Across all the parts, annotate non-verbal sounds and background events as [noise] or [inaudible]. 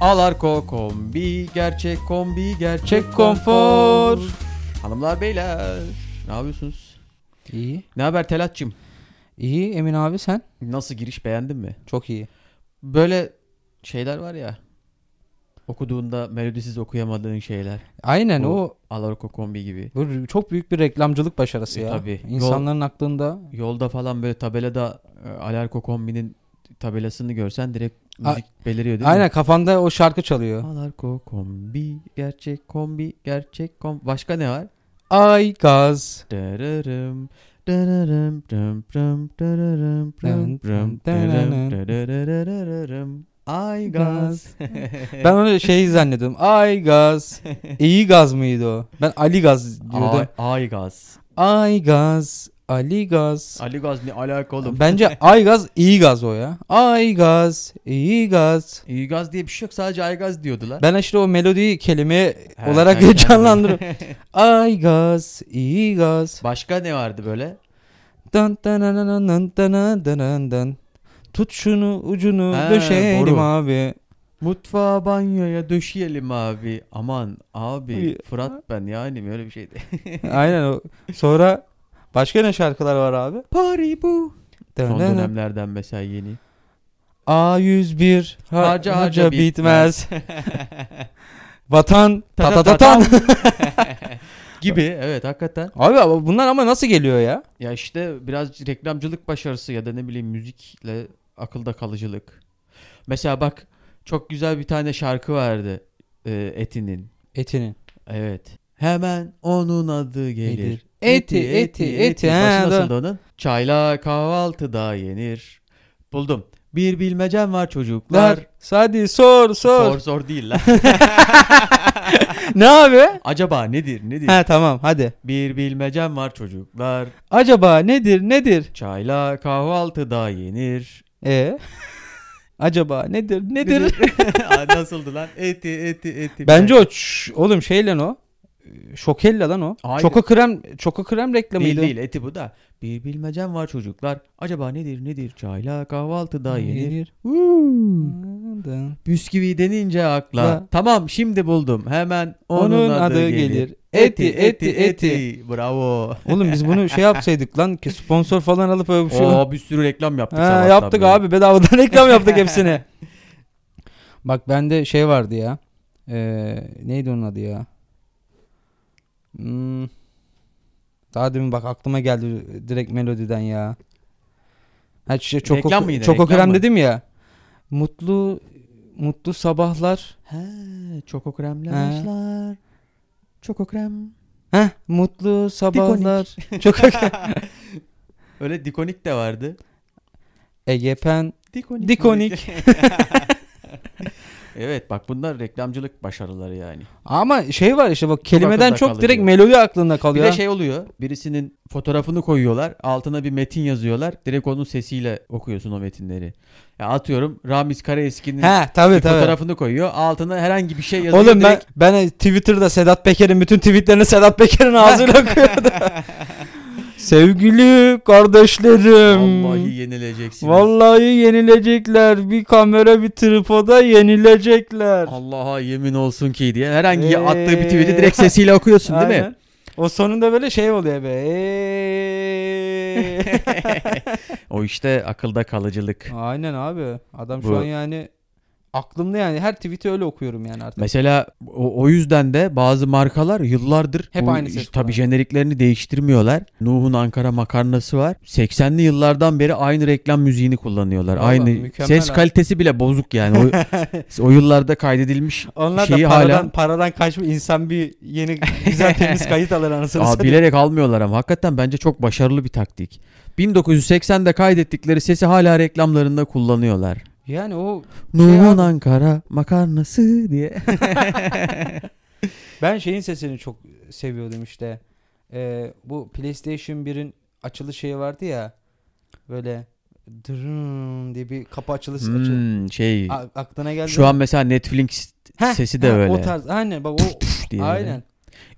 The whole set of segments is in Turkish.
Alarko kombi, gerçek kombi, gerçek Çek konfor. Hanımlar beyler, ne yapıyorsunuz? İyi. Ne haber Telatçım? İyi Emin abi sen? Nasıl giriş beğendin mi? Çok iyi. Böyle şeyler var ya, okuduğunda melodisiz okuyamadığın şeyler. Aynen Bu- o Alarko kombi gibi. bu çok büyük bir reklamcılık başarısı E, ya. tabii. İnsanların aklında Yolda falan böyle tabelada e, Alarko kombinin tabelasını görsen direkt A- müzik beliriyor değil mi? aynen kafanda o şarkı çalıyor. Alarko kombi, gerçek kombi, gerçek kombi. Başka ne var? Ay gaz. Darararararım. Ay gaz. Ben onu şey zannediyorum. Ay gaz. İyi gaz mıydı o? Ben Ali gaz Ay, diyordum. ay gaz. Ay gaz. Ali gaz. Ali gaz ne alaka oğlum? Bence [laughs] ay gaz iyi gaz o ya. Ay gaz. iyi gaz. İyi gaz diye bir şey yok sadece ay gaz diyordular. Ben işte o melodiyi kelime He, [laughs] olarak sen canlandırıyorum. [laughs] Ay gaz. iyi gaz. Başka ne vardı böyle? Dan dan dan dan dan dan dan dan dan. Tut şunu ucunu Ha, döşeyelim boru. abi. Mutfağa banyoya döşeyelim abi. Aman abi İyi. Fırat ben yani öyle bir şeydi. Aynen o. Sonra başka ne şarkılar var abi? Pari bu. Son dönemlerden mesela yeni. A101 har- Harca harca, bitmez. [laughs] Vatan Ta ta ta ta ta ta [laughs] ta. Gibi evet hakikaten. Abi ama bunlar ama nasıl geliyor ya? Ya işte biraz reklamcılık başarısı ya da ne bileyim müzikle akılda kalıcılık. Mesela bak çok güzel bir tane şarkı vardı e, Eti'nin. Etinin. Evet. Hemen onun adı gelir. Gelir. Eti, eti, eti. Başı Ha, nasıldı onun? Çayla kahvaltıda yenir. Buldum. Bir bilmecem var çocuklar. Lar. Hadi sor sor. Sor sor değil lan. [laughs] ne abi? Acaba nedir nedir? Ha tamam hadi. Bir bilmecem var çocuklar. Acaba nedir nedir? Çayla kahvaltıda yenir. E Acaba nedir nedir? [laughs] Aa, Nasıldı lan? Eti eti eti. Bence o ç- oğlum şeyle o. Şokella lan o. Hayır. Çoko krem çoko krem reklamıydı. Değil değil eti bu da. Bir bilmecem var çocuklar. Acaba nedir nedir? Çayla kahvaltıda yenir. Yenir. Bisküvi denince akla. Da. Tamam şimdi buldum. Hemen onun, adı, gelir. Eti eti eti. Bravo. Oğlum biz bunu şey yapsaydık lan ki sponsor falan alıp öyle bir şey. Oo bir sürü reklam yaptık. Ha, yaptık beri. abi bedavadan [laughs] reklam yaptık hepsini. Bak bende şey vardı ya. Ee, neydi onun adı ya? Hmm. Daha demin bak aklıma geldi direkt melodiden ya. Ha işte çoko, Reklam mı yine, çoko reklam krem mı? dedim ya. Mutlu mutlu sabahlar. He, çoko kremli başlar. Çoko krem. Heh, mutlu sabahlar. Çoko [laughs] Öyle dikonik de vardı. Egepen. Dikonik. Dikonik. [laughs] evet bak bunlar reklamcılık başarıları yani. Ama şey var işte bak kelimeden çok kalıcı. direkt melodi aklında Bir kalıyor. de şey oluyor. Birisinin fotoğrafını koyuyorlar. Altına bir metin yazıyorlar. Direkt onun sesiyle okuyorsun o metinleri. Ya atıyorum Ramiz Karaeski'nin He tabii bir tabii. fotoğrafını koyuyor. Altına herhangi bir şey yazıyor. Oğlum ben direkt- ben Twitter'da Sedat Peker'in bütün tweetlerini Sedat Peker'in ağzıyla [laughs] okuyordum. [laughs] Sevgili kardeşlerim. Vallahi yenileceksiniz. Vallahi yenilecekler. Bir kamera bir tripoda yenilecekler. Allah'a yemin olsun ki diye herhangi Ee, attığı bir tweet'i direkt sesiyle okuyorsun değil mi? Aynen. O sonunda böyle şey oluyor be. Eee. [laughs] o işte akılda kalıcılık. Aynen abi. Adam Bu- şu an yani aklımda yani her tweet'i öyle okuyorum yani artık. Mesela o, o yüzden de bazı markalar yıllardır Hep bu aynı ses tabii kullanıyor. jeneriklerini değiştirmiyorlar. Nuh'un Ankara makarnası var. 80'li yıllardan beri aynı reklam müziğini kullanıyorlar. Vallahi aynı ses abi. kalitesi bile bozuk yani. O, [laughs] o yıllarda kaydedilmiş Onlar şeyi da paradan hala paradan kaçmış insan bir yeni güzel temiz [laughs] kayıt alır anasını Aa, bilerek almıyorlar ama hakikaten bence çok başarılı bir taktik. 1980'de kaydettikleri sesi hala reklamlarında kullanıyorlar. Yani o Nuh'un abi- Ankara makarnası diye. [laughs] ben şeyin sesini çok seviyordum işte. Ee, bu PlayStation 1'in açılış şeyi vardı ya. Böyle dırın diye bir kapı açılış açı- Hmm, şey A- aklına geldi. şu mi? an mesela Netflix Heh, sesi de heh, öyle. O tarz aynen bak o diye böyle. aynen.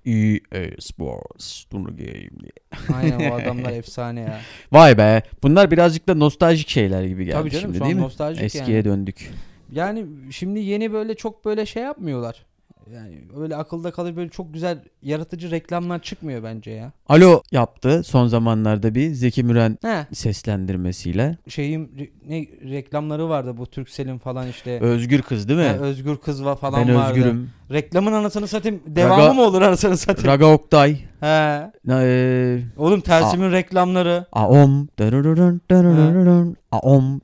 EA Sports Dur Game diye. Aynen o adamlar [laughs] efsane ya. Vay be. Bunlar birazcık da nostaljik şeyler gibi geldi Tabii canım şimdi değil mi? nostaljik Eskiye yani. döndük. Yani şimdi yeni böyle çok böyle şey yapmıyorlar. Yani öyle akılda kalır böyle çok güzel yaratıcı reklamlar çıkmıyor bence ya. Alo yaptı son zamanlarda bir Zeki Müren He. seslendirmesiyle. Şeyin re- ne reklamları vardı bu Turkcell'in falan işte. Özgür kız değil mi? Ha, Özgür Kızva falan ben vardı. özgürüm. Reklamın anasını satayım. Devamı Raga- mı olur anasını satayım? Raga Oktay. He. Na- e, Oğlum Telsim'in reklamları. Aom. Aom.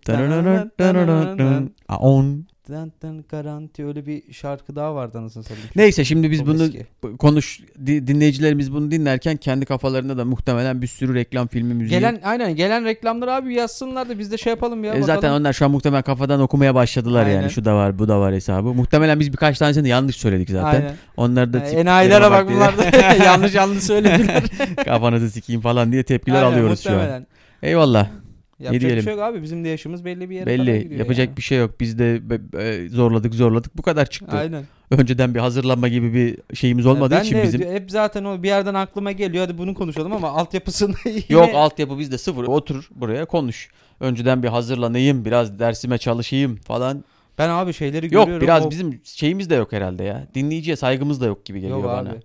Aom. Dın dın garanti öyle bir şarkı daha vardı anasını satayım. Neyse şimdi biz Çok bunu eski. konuş di- dinleyicilerimiz bunu dinlerken kendi kafalarında da muhtemelen bir sürü reklam filmi müziği. Gelen aynen gelen reklamları abi yazsınlar da biz de şey yapalım ya. E zaten onlar şu an muhtemelen kafadan okumaya başladılar Aynen. yani şu da var bu da var hesabı. Muhtemelen biz birkaç tanesini yanlış söyledik zaten. Aynen. Onları da tip- Enayilere bak bunlar da [laughs] yanlış yanlış [laughs] söylediler. kafanızı sikeyim falan diye tepkiler Aynen, alıyoruz şu an. muhtemelen. Eyvallah. Yapacak bir diyelim? şey yok abi bizim de yaşımız belli bir yere kadar Belli. gidiyor Yapacak yani. bir şey yok. Biz de be- be- zorladık zorladık. Bu kadar çıktı. Aynen. Önceden bir hazırlanma gibi bir şeyimiz olmadığı ben için de bizim hep zaten o bir yerden aklıma geliyor hadi bunu konuşalım ama altyapısında [laughs] yine... Yok altyapı bizde sıfır. Otur buraya konuş. Önceden bir hazırlanayım, biraz dersime çalışayım falan. Ben abi şeyleri Yok görüyorum. biraz o- bizim şeyimiz de yok herhalde ya. Dinleyiciye saygımız da yok gibi geliyor Yok bana. abi.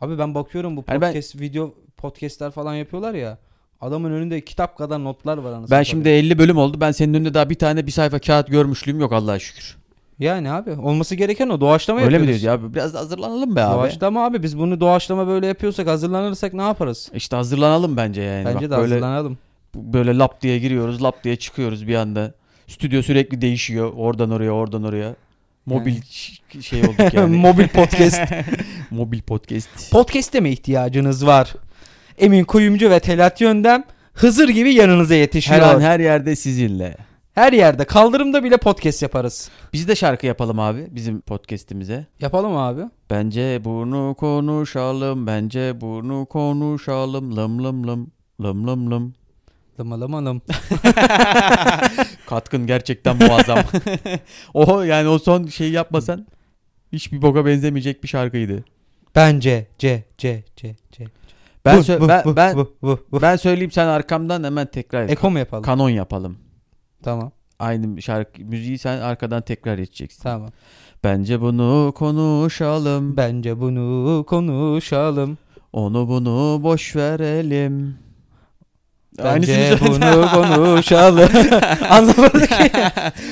Abi ben bakıyorum bu Yani ben- podcast video podcastler falan yapıyorlar ya. Adamın önünde kitap kadar notlar var anasını Ben satayım. şimdi 50 bölüm oldu. Ben senin önünde daha bir tane bir sayfa kağıt görmüşlüğüm yok Allah'a şükür. Yani abi olması gereken o doğaçlama Öyle mi yapıyoruz. diyoruz ya? Biraz da hazırlanalım be abi. Doğaçlama abi biz bunu doğaçlama böyle yapıyorsak hazırlanırsak ne yaparız? İşte hazırlanalım bence yani. Bence Bak de böyle, hazırlanalım. böyle lap diye giriyoruz, lap diye çıkıyoruz bir anda. Stüdyo sürekli değişiyor. Oradan oraya, oradan oraya. Mobil Yani. şey olduk yani. [laughs] Mobil podcast. [laughs] Mobil podcast. Podcast'e mi ihtiyacınız var? Emin Kuyumcu ve Telat Yöndem Hızır gibi yanınıza yetişiyor. Her Her, an her yerde sizinle. yerde kaldırımda bile podcast yaparız. Biz de şarkı yapalım abi bizim podcast'imize. Yapalım abi. Bence bunu konuşalım, bence bunu konuşalım. Lım lım lım. Lım lım lım. Lımalım [laughs] Katkın gerçekten muazzam. [laughs] o yani o son şeyi yapmasan hiçbir boka benzemeyecek bir şarkıydı. Bence C C C C. Ben Bu, sö- bu, ben bu, ben, bu, bu, bu. ben söyleyeyim sen arkamdan hemen tekrar et. Eko mu yapalım? Kanon yapalım. tamam. Aynı şarkı müziği sen arkadan tekrar edeceksin. Tamam. Bence bunu konuşalım. Bence bunu konuşalım. Onu bunu boş verelim. Bence Aynısını bunu [laughs] konuşalım. [laughs] Anlamadım ki.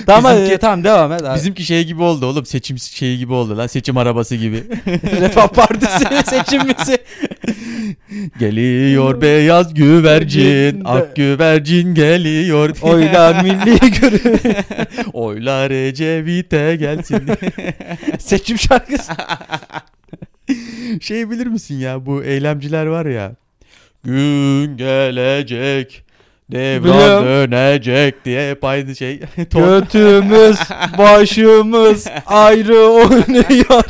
tamam Bizimki- e, tamam devam et. Abi. Bizimki şey gibi oldu oğlum. Seçim şeyi gibi oldu lan. Seçim arabası gibi. [laughs] Refah Partisi seçimimizi. geliyor beyaz güvercin. Güvercin. Ak güvercin geliyor. Oylar milli görü. Oylar Ecevit'e gelsin. Seçim şarkısı. şey bilir misin ya bu eylemciler var ya. Gün gelecek. Devran Biliyorum. dönecek diye hep aynı şey. [laughs] Götümüz, başımız [laughs] ayrı oynuyor.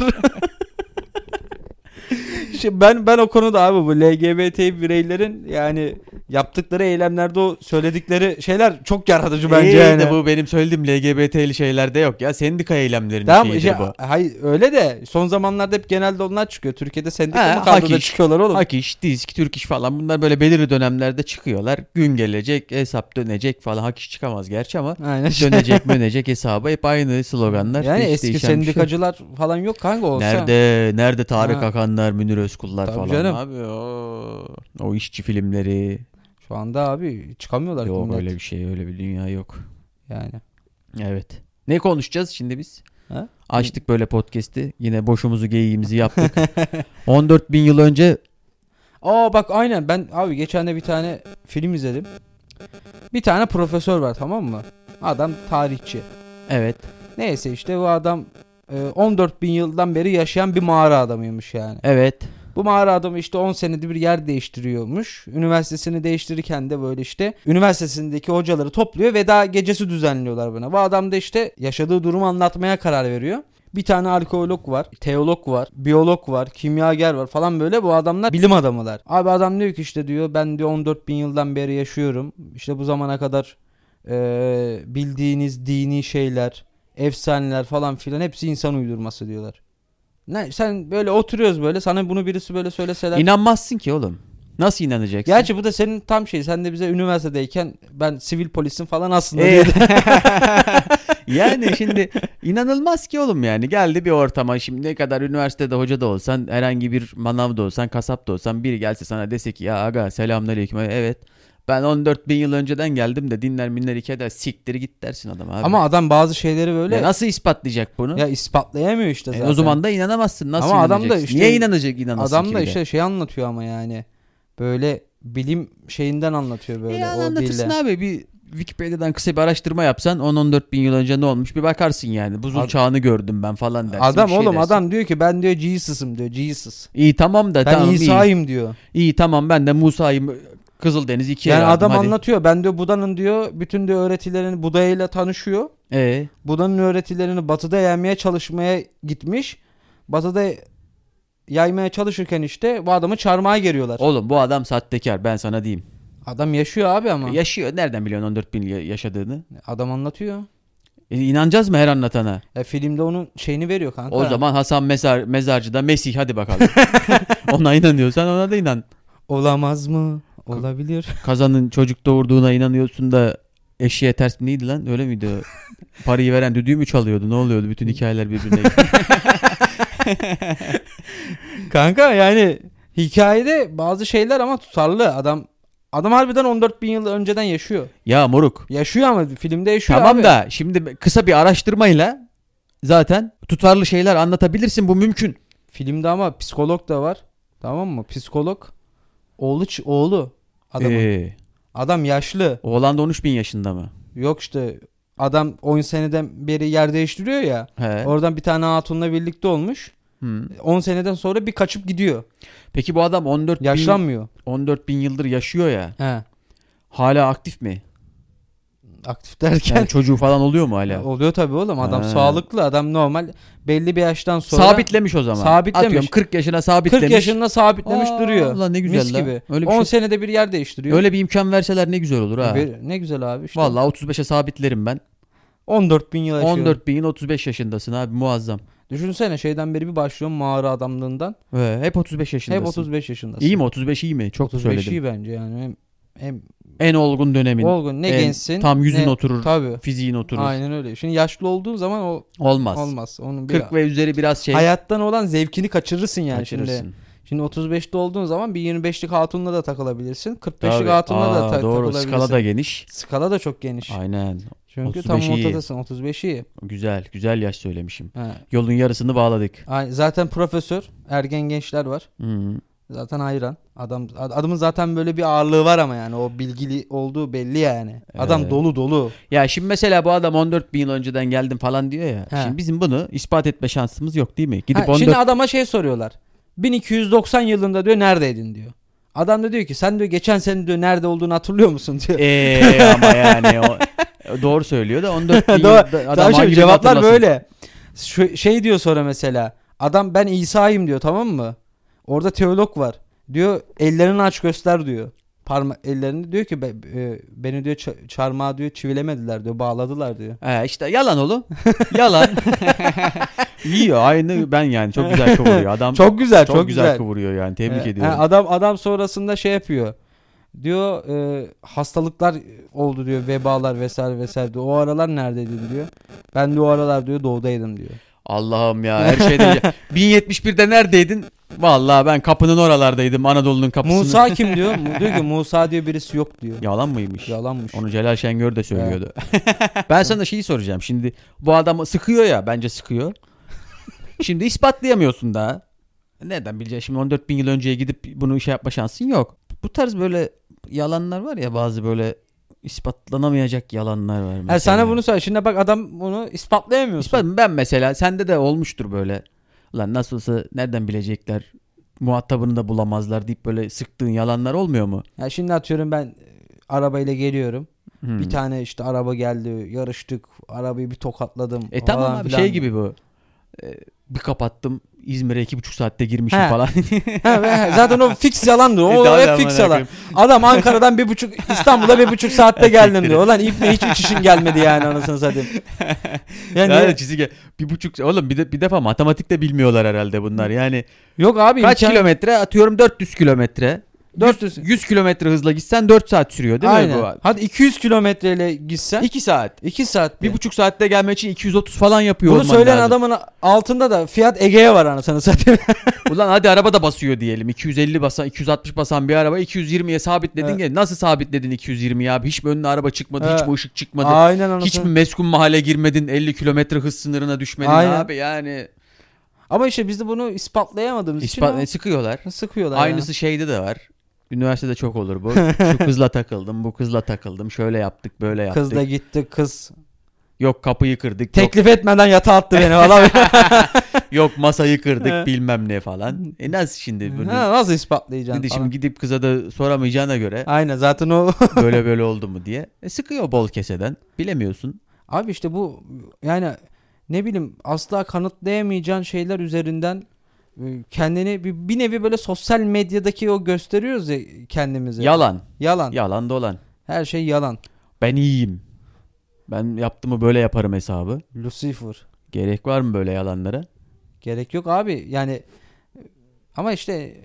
Şimdi ben ben o konuda abi bu LGBT bireylerin yani yaptıkları eylemlerde o söyledikleri şeyler çok yaratıcı bence İyi yani. de bu benim söylediğim LGBT'li şeylerde yok ya. Sendika eylemlerinin Tamam şeyidir şey, bu. hayır öyle de son zamanlarda hep genelde onlar çıkıyor. Türkiye'de sendika Ha, mı kaldı hak da iş. çıkıyorlar oğlum. Hak iş, disk, Türk iş falan bunlar böyle belirli dönemlerde çıkıyorlar. Gün gelecek, hesap dönecek falan. Hak iş çıkamaz gerçi ama Aynen. [laughs] dönecek dönecek hesaba hep aynı sloganlar. yani eski şey sendikacılar falan yok kanka olsa. Nerede nerede Tarık Ha. Akanlar, Münir Özkullar Tabii falan canım. abi o, o işçi filmleri. Şu anda abi çıkamıyorlar. Yok millet. öyle bir şey, öyle bir dünya yok. Yani. Evet. Ne konuşacağız şimdi biz? Ha? Açtık böyle podcast'i. Yine boşumuzu geyiğimizi yaptık. [laughs] 14 bin yıl önce Aa bak aynen ben abi geçen de bir tane film izledim. Bir tane profesör var tamam mı? Adam tarihçi. evet Neyse işte bu adam e, 14 bin yıldan beri yaşayan bir mağara adamıymış yani. evet Bu mağara adamı işte 10 senede bir yer değiştiriyormuş. Üniversitesini değiştirirken de böyle işte üniversitesindeki hocaları topluyor veda gecesi düzenliyorlar buna. Bu adam da işte yaşadığı durumu anlatmaya karar veriyor. Bir tane arkeolog var, teolog var, biyolog var, kimyager var falan böyle bu adamlar bilim adamılar. Abi adam diyor ki işte diyor ben diyor 14 bin yıldan beri yaşıyorum. İşte bu zamana kadar eee, bildiğiniz dini şeyler, efsaneler falan filan hepsi insan uydurması diyorlar. Ne sen böyle oturuyoruz böyle sana bunu birisi böyle söyleseler. inanmazsın ki oğlum. Nasıl inanacaksın? Gerçi bu da senin tam şey. Sen de bize üniversitedeyken ben sivil polisim falan aslında Ee. [laughs] Yani [laughs] şimdi inanılmaz ki oğlum yani. Geldi bir ortama şimdi ne kadar üniversitede hoca da olsan, herhangi bir manav da olsan, kasap da olsan biri gelse sana dese ki ya aga selamünaleyküm. Evet. Ben 14 bin yıl önceden geldim de dinler minler iki eder siktir git dersin adam abi. Ama adam bazı şeyleri böyle Ya ya, nasıl ispatlayacak bunu? ispatlayamıyor işte E, zaten. o zaman da inanamazsın. Nasıl Ama adam da işte- Niye inanacak inanasın adam da işte şey anlatıyor ama yani. Böyle bilim şeyinden anlatıyor böyle E, o anlatırsın dille. abi bir Wikipedia'dan kısa bir araştırma yapsan 10-14 bin yıl önce ne olmuş bir bakarsın yani. Buzul Ad- çağını gördüm ben falan dersin. Adam şey oğlum dersin. adam diyor ki ben diyor Jesus'ım diyor Jesus. İyi tamam da Ben tamam iyi. İsa'yım diyor. İyi tamam ben de Musa'yım Kızıldeniz ikiye Yani yardım, adam hadi. anlatıyor. Ben diyor Buda'nın diyor bütün diyor öğretilerini Buda ile tanışıyor. E, Buda'nın öğretilerini batıda yaymaya çalışmaya gitmiş. Batıda yaymaya çalışırken işte bu adamı çarmıha geriyorlar. oğlum bu adam sahtekar ben sana diyeyim. Adam yaşıyor abi ama. Yaşıyor. Nereden biliyorsun 14 bin yaşadığını? Adam anlatıyor. E, inanacağız mı her anlatana? E, filmde onun şeyini veriyor kanka. O zaman Hasan Mezar, Mezarcı'da Mesih hadi bakalım. [laughs] [laughs] ona inanıyorsan ona da inan. Olamaz mı? Olabilir. [laughs] Kazanın çocuk doğurduğuna inanıyorsun da eşeğe ters neydi lan öyle miydi? [laughs] Parayı veren düdüğü mü çalıyordu ne oluyordu bütün hikayeler birbirine. [laughs] kanka yani hikayede bazı şeyler ama tutarlı. Adam adam harbiden 14 bin yıl önceden yaşıyor. ya moruk Yaşıyor ama filmde yaşıyor tamam abi. da şimdi kısa bir araştırmayla zaten tutarlı şeyler anlatabilirsin bu mümkün. Filmde ama psikolog da var. Tamam mı? Psikolog. Oğlu oğlu. Adamın. Ee, Adam yaşlı. oğlan da 13 bin yaşında mı? Yok işte adam 10 seneden beri yer değiştiriyor ya. He. Oradan bir tane hatunla birlikte olmuş. Hı. 10 seneden sonra bir kaçıp gidiyor. Peki bu adam 14 bin, Yaşlanmıyor. 14 bin yıldır yaşıyor ya. He. Hala aktif mi? Aktif derken Yani çocuğu falan oluyor mu hala? oluyor tabii oğlum. Adam Ha. sağlıklı. Adam normal belli bir yaştan sonra Sabitlemiş o zaman. Sabitlemiş. Atıyorum 40 yaşına sabitlemiş. 40 yaşında sabitlemiş Aa, duruyor. ulan ne güzel Mis gibi. Öyle bir 10 şey- senede bir yer değiştiriyor. Öyle bir imkan verseler ne güzel olur ha. Ne güzel abi işte. Vallahi 35'e sabitlerim ben. 14 bin yıl yaşıyor. 14 bin yıl 35 yaşındasın abi muazzam. Düşünsene şeyden beri bir başlıyorum mağara adamlığından. Ve hep 35 yaşındasın. Hep 35 yaşındasın. İyi mi 35 iyi mi? Çok 35 söyledim. iyi bence yani. Hem, hem En olgun dönemin. olgun ne en- gençsin. Tam yüzün ne, oturur. Tabii. Fiziğin oturur. Aynen öyle. Şimdi yaşlı olduğun zaman o Olmaz. olmaz. Onun bir 40 ve üzeri biraz şey hayattan olan zevkini kaçırırsın yani şimdi. kaçırırsın. Şimdi 35'te olduğun zaman bir 25'lik hatunla da takılabilirsin. 45'lik Tabii. hatunla da Aa, ta- doğru. takılabilirsin. Skala da geniş. Skala da çok geniş. Aynen. Çünkü 35 tam ortadasın. 35 iyi. Güzel. Güzel yaş söylemişim. Ha. Yolun yarısını bağladık. Zaten profesör, ergen gençler var. Hı. Zaten hayran. Adam adamın zaten böyle bir ağırlığı var ama yani o bilgili olduğu belli yani. Adam Evet. dolu dolu. Ya şimdi mesela bu adam 14 bin yıl önceden geldim falan diyor ya. He. Şimdi bizim bunu ispat etme şansımız yok değil mi? Gidip Ha, 14 Şimdi adama şey soruyorlar. 1290 yılında diyor neredeydin diyor. Adam da diyor ki sen diyor geçen sene diyor nerede olduğunu hatırlıyor musun diyor. Eee ama yani o [laughs] doğru söylüyor da 14 bin yılda adam hangi cevaplar hatırlasın? böyle. Şu, şey diyor sonra mesela. Adam ben İsa'yım diyor tamam mı? Orada teolog var. Diyor ellerini aç göster diyor. Parma ellerini diyor ki "Be- e, beni diyor ça- çarmıha diyor çivilemediler diyor bağladılar diyor. He işte yalan oğlum. yalan. [laughs] Yiyor aynı ben yani çok güzel kıvırıyor adam. Çok güzel çok, çok, güzel, güzel. kıvırıyor yani tebrik Ee, ediyorum. ha, adam adam sonrasında şey yapıyor. Diyor e, hastalıklar oldu diyor vebalar vesaire vesaire diyor. O aralar neredeydin diyor. Ben de o aralar diyor doğudaydım diyor. Allah'ım ya her şeyde 1071'de [laughs] neredeydin? Vallahi ben kapının oralardaydım Anadolu'nun kapısını. Musa kim diyor? Diyor ki Musa diyor birisi yok diyor. Yalan mıymış? Yalanmış. Onu Celal Şengör de söylüyordu. [laughs] ben sana şeyi soracağım. Şimdi bu adamı sıkıyor ya bence sıkıyor. Şimdi ispatlayamıyorsun daha. Neden bileceksin? Şimdi 14 bin yıl önceye gidip bunu şey yapma şansın yok. Bu tarz böyle yalanlar var ya bazı böyle ispatlanamayacak yalanlar var. Mesela. Ha, sana bunu söyle. Şimdi bak adam bunu ispatlayamıyorsun. İspat, ben mesela sende de olmuştur böyle. Lan nasılsa nereden bilecekler? Muhatabını da bulamazlar deyip böyle sıktığın yalanlar olmuyor mu? Ya şimdi atıyorum ben e, arabayla geliyorum. Hmm. Bir tane işte araba geldi. Yarıştık. Arabayı bir tokatladım. E tamam abi filan. şey gibi bu. Bir kapattım İzmir'e iki buçuk saatte girmişim He. falan. Zaten o fix yalandır. O [laughs] Daha hep fix yalan. Adam Ankara'dan bir buçuk İstanbul'a bir buçuk saatte [laughs] geldim diyor. Ulan ipne hiç uçuşun gelmedi yani anasını satayım. [laughs] Yani Yani çizgi bir buçuk oğlum bir, de, bir defa matematik de bilmiyorlar herhalde bunlar. Yani yok abi kaç imkan- kilometre atıyorum 400 kilometre. 400 100 kilometre hızla gitsen 4 saat sürüyor değil Aynen. mi bu? Hadi 200 kilometreyle gitsen 2 saat. 2 saat. Bir buçuk saatte gelmek için 230 falan yapıyor Bunu söyleyen lazım. adamın altında da Fiat Egea var anasını satayım. [laughs] Ulan hadi araba da basıyor diyelim. 250 basan, 260 basan bir araba 220'ye sabitledin. Evet. gene. Nasıl sabitledin 220'ya abi? Hiç mi önüne araba çıkmadı? Hiç Evet. mi ışık çıkmadı? Aynen anasını. Hiç mi meskun mahalle girmedin? 50 kilometre hız sınırına düşmedin Aynen. abi yani. Ama işte biz de bunu ispatlayamadığımız İspat, için sıkıyorlar. sıkıyorlar. Aynısı şeyde de var. Üniversitede çok olur bu. [laughs] Şu kızla takıldım, bu kızla takıldım. Şöyle yaptık, böyle ya. yaptık. Kız da gitti kız. Yok kapıyı kırdık. Yok, Teklif etmeden yatağa attı beni valla. [laughs] yok masayı kırdık [laughs] bilmem ne falan. E nasıl şimdi bunu? ha, nasıl ispatlayacaksın falan. şimdi gidip kıza da soramayacağına göre Aynen zaten o. böyle böyle oldu mu diye. E sıkıyor bol keseden. Bilemiyorsun. Abi işte bu yani ne bileyim asla kanıtlayamayacağın şeyler üzerinden kendini bir, bir nevi böyle sosyal medyadaki o gösteriyoruz ya kendimizi. Yalan. Yalan. Yalan dolan. Her şey yalan. Ben iyiyim. Ben yaptığımı böyle yaparım hesabı. Lucifer. Gerek var mı böyle yalanlara? Gerek yok abi. Yani ama işte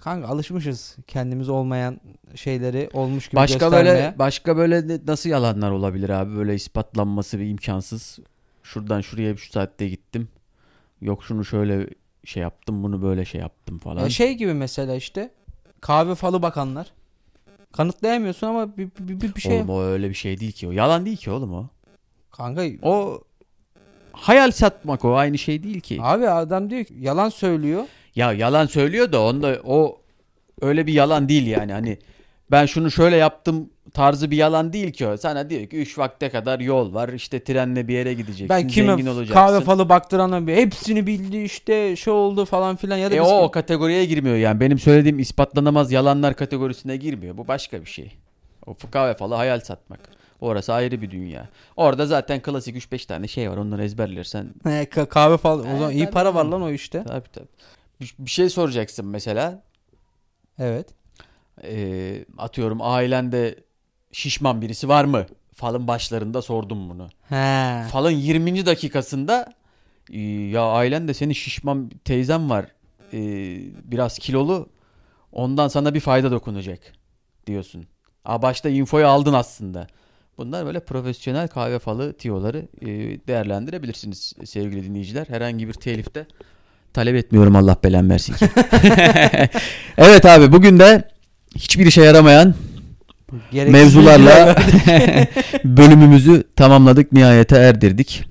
kanka alışmışız kendimiz olmayan şeyleri olmuş gibi Başka göstermeye. böyle başka böyle nasıl yalanlar olabilir abi? Böyle ispatlanması bir imkansız. Şuradan şuraya şu saatte gittim. Yok şunu şöyle şey yaptım, bunu böyle şey yaptım falan. Ya şey gibi mesela işte kahve falı bakanlar. Kanıtlayamıyorsun ama bir, bir, bir, bir şey. Oğlum o öyle bir şey değil ki o. Yalan değil ki oğlum o. Kanka O hayal satmak o aynı şey değil ki. abi adam diyor ki yalan söylüyor. Ya yalan söylüyor da onda o öyle bir yalan değil yani hani ben şunu şöyle yaptım tarzı bir yalan değil ki o. Sana diyor ki 3 vakte kadar yol var işte trenle bir yere gideceksin Ben kime zengin olacaksın. kahve falı baktıran bir hepsini bildi işte şey oldu falan filan ya da E biz- o, o kategoriye girmiyor yani benim söylediğim ispatlanamaz yalanlar kategorisine girmiyor. Bu başka bir şey. O kahve falı hayal satmak. Orası ayrı bir dünya. Orada zaten klasik 3-5 tane şey var onları ezberlersen. [laughs] He, ka- kahve falı o Evet, zaman iyi para var lan o işte. Tabii tabii. Bir, bir şey soracaksın mesela. Evet. Ee, atıyorum ailende şişman birisi var mı? Falın başlarında sordum bunu. He. Falın 20. dakikasında "Ee, ya ailende senin şişman teyzem var. Ee, biraz kilolu. Ondan sana bir fayda dokunacak diyorsun. Aa, başta infoyu aldın aslında. Bunlar böyle profesyonel kahve falı tiyoları e, değerlendirebilirsiniz sevgili dinleyiciler. Herhangi bir telifte talep etmiyorum Allah belamı versin ki. [laughs] [laughs] evet abi bugün de hiçbir işe yaramayan Gereksiz mevzularla [laughs] bölümümüzü tamamladık, nihayete erdirdik.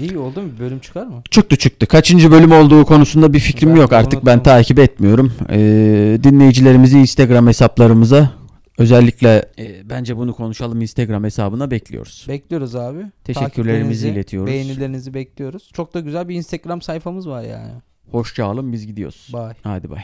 İyi oldu mu? Bölüm çıkar mı? Çıktı çıktı. Kaçıncı bölüm olduğu konusunda bir fikrim Ben yok artık. Ben takip etmiyorum. Ee, dinleyicilerimizi Instagram hesaplarımıza özellikle e, bence bunu konuşalım Instagram hesabına bekliyoruz. Bekliyoruz abi. Teşekkürlerimizi iletiyoruz. Beğenilerinizi bekliyoruz. Çok da güzel bir Instagram sayfamız var yani. Hoşça kalın biz gidiyoruz. Bye. Hadi bay.